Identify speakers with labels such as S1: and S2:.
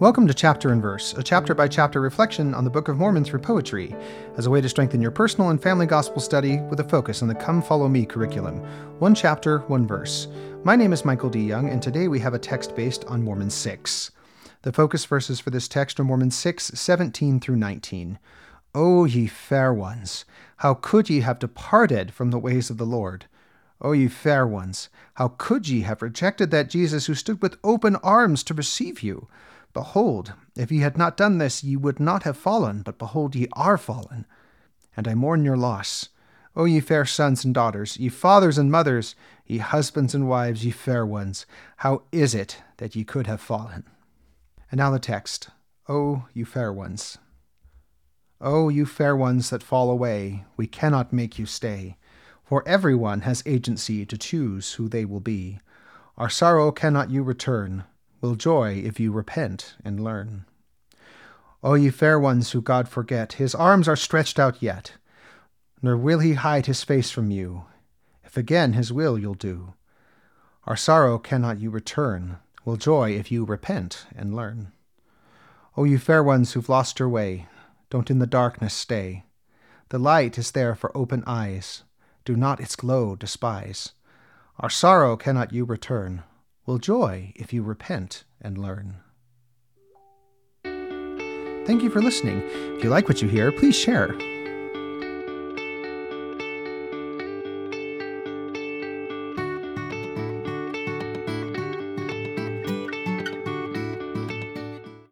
S1: Welcome to Chapter and Verse, a chapter by chapter reflection on the Book of Mormon through poetry, as a way to strengthen your personal and family gospel study with a focus on the Come Follow Me curriculum. One chapter, one verse. My name is Michael D. Young, and today we have a text based on Mormon 6. The focus verses for this text are Mormon 6, 17 through 19. O ye fair ones, how could ye have departed from the ways of the Lord? O ye fair ones, how could ye have rejected that Jesus who stood with open arms to receive you? Behold, if ye had not done this, ye would not have fallen, but behold, ye are fallen. And I mourn your loss. O ye fair sons and daughters, ye fathers and mothers, ye husbands and wives, ye fair ones, how is it that ye could have fallen? And now the text O you fair ones. O you fair ones that fall away, we cannot make you stay, for every one has agency to choose who they will be. Our sorrow cannot you return, will joy if you repent and learn. O ye fair ones who God forget, his arms are stretched out yet, nor will he hide his face from you, if again his will you'll do. Our sorrow cannot you return, will joy if you repent and learn. O you fair ones who've lost your way, don't in the darkness stay. The light is there for open eyes, do not its glow despise. Our sorrow cannot you return, will joy if you repent and learn. Thank you for listening. If you like what you hear, please share.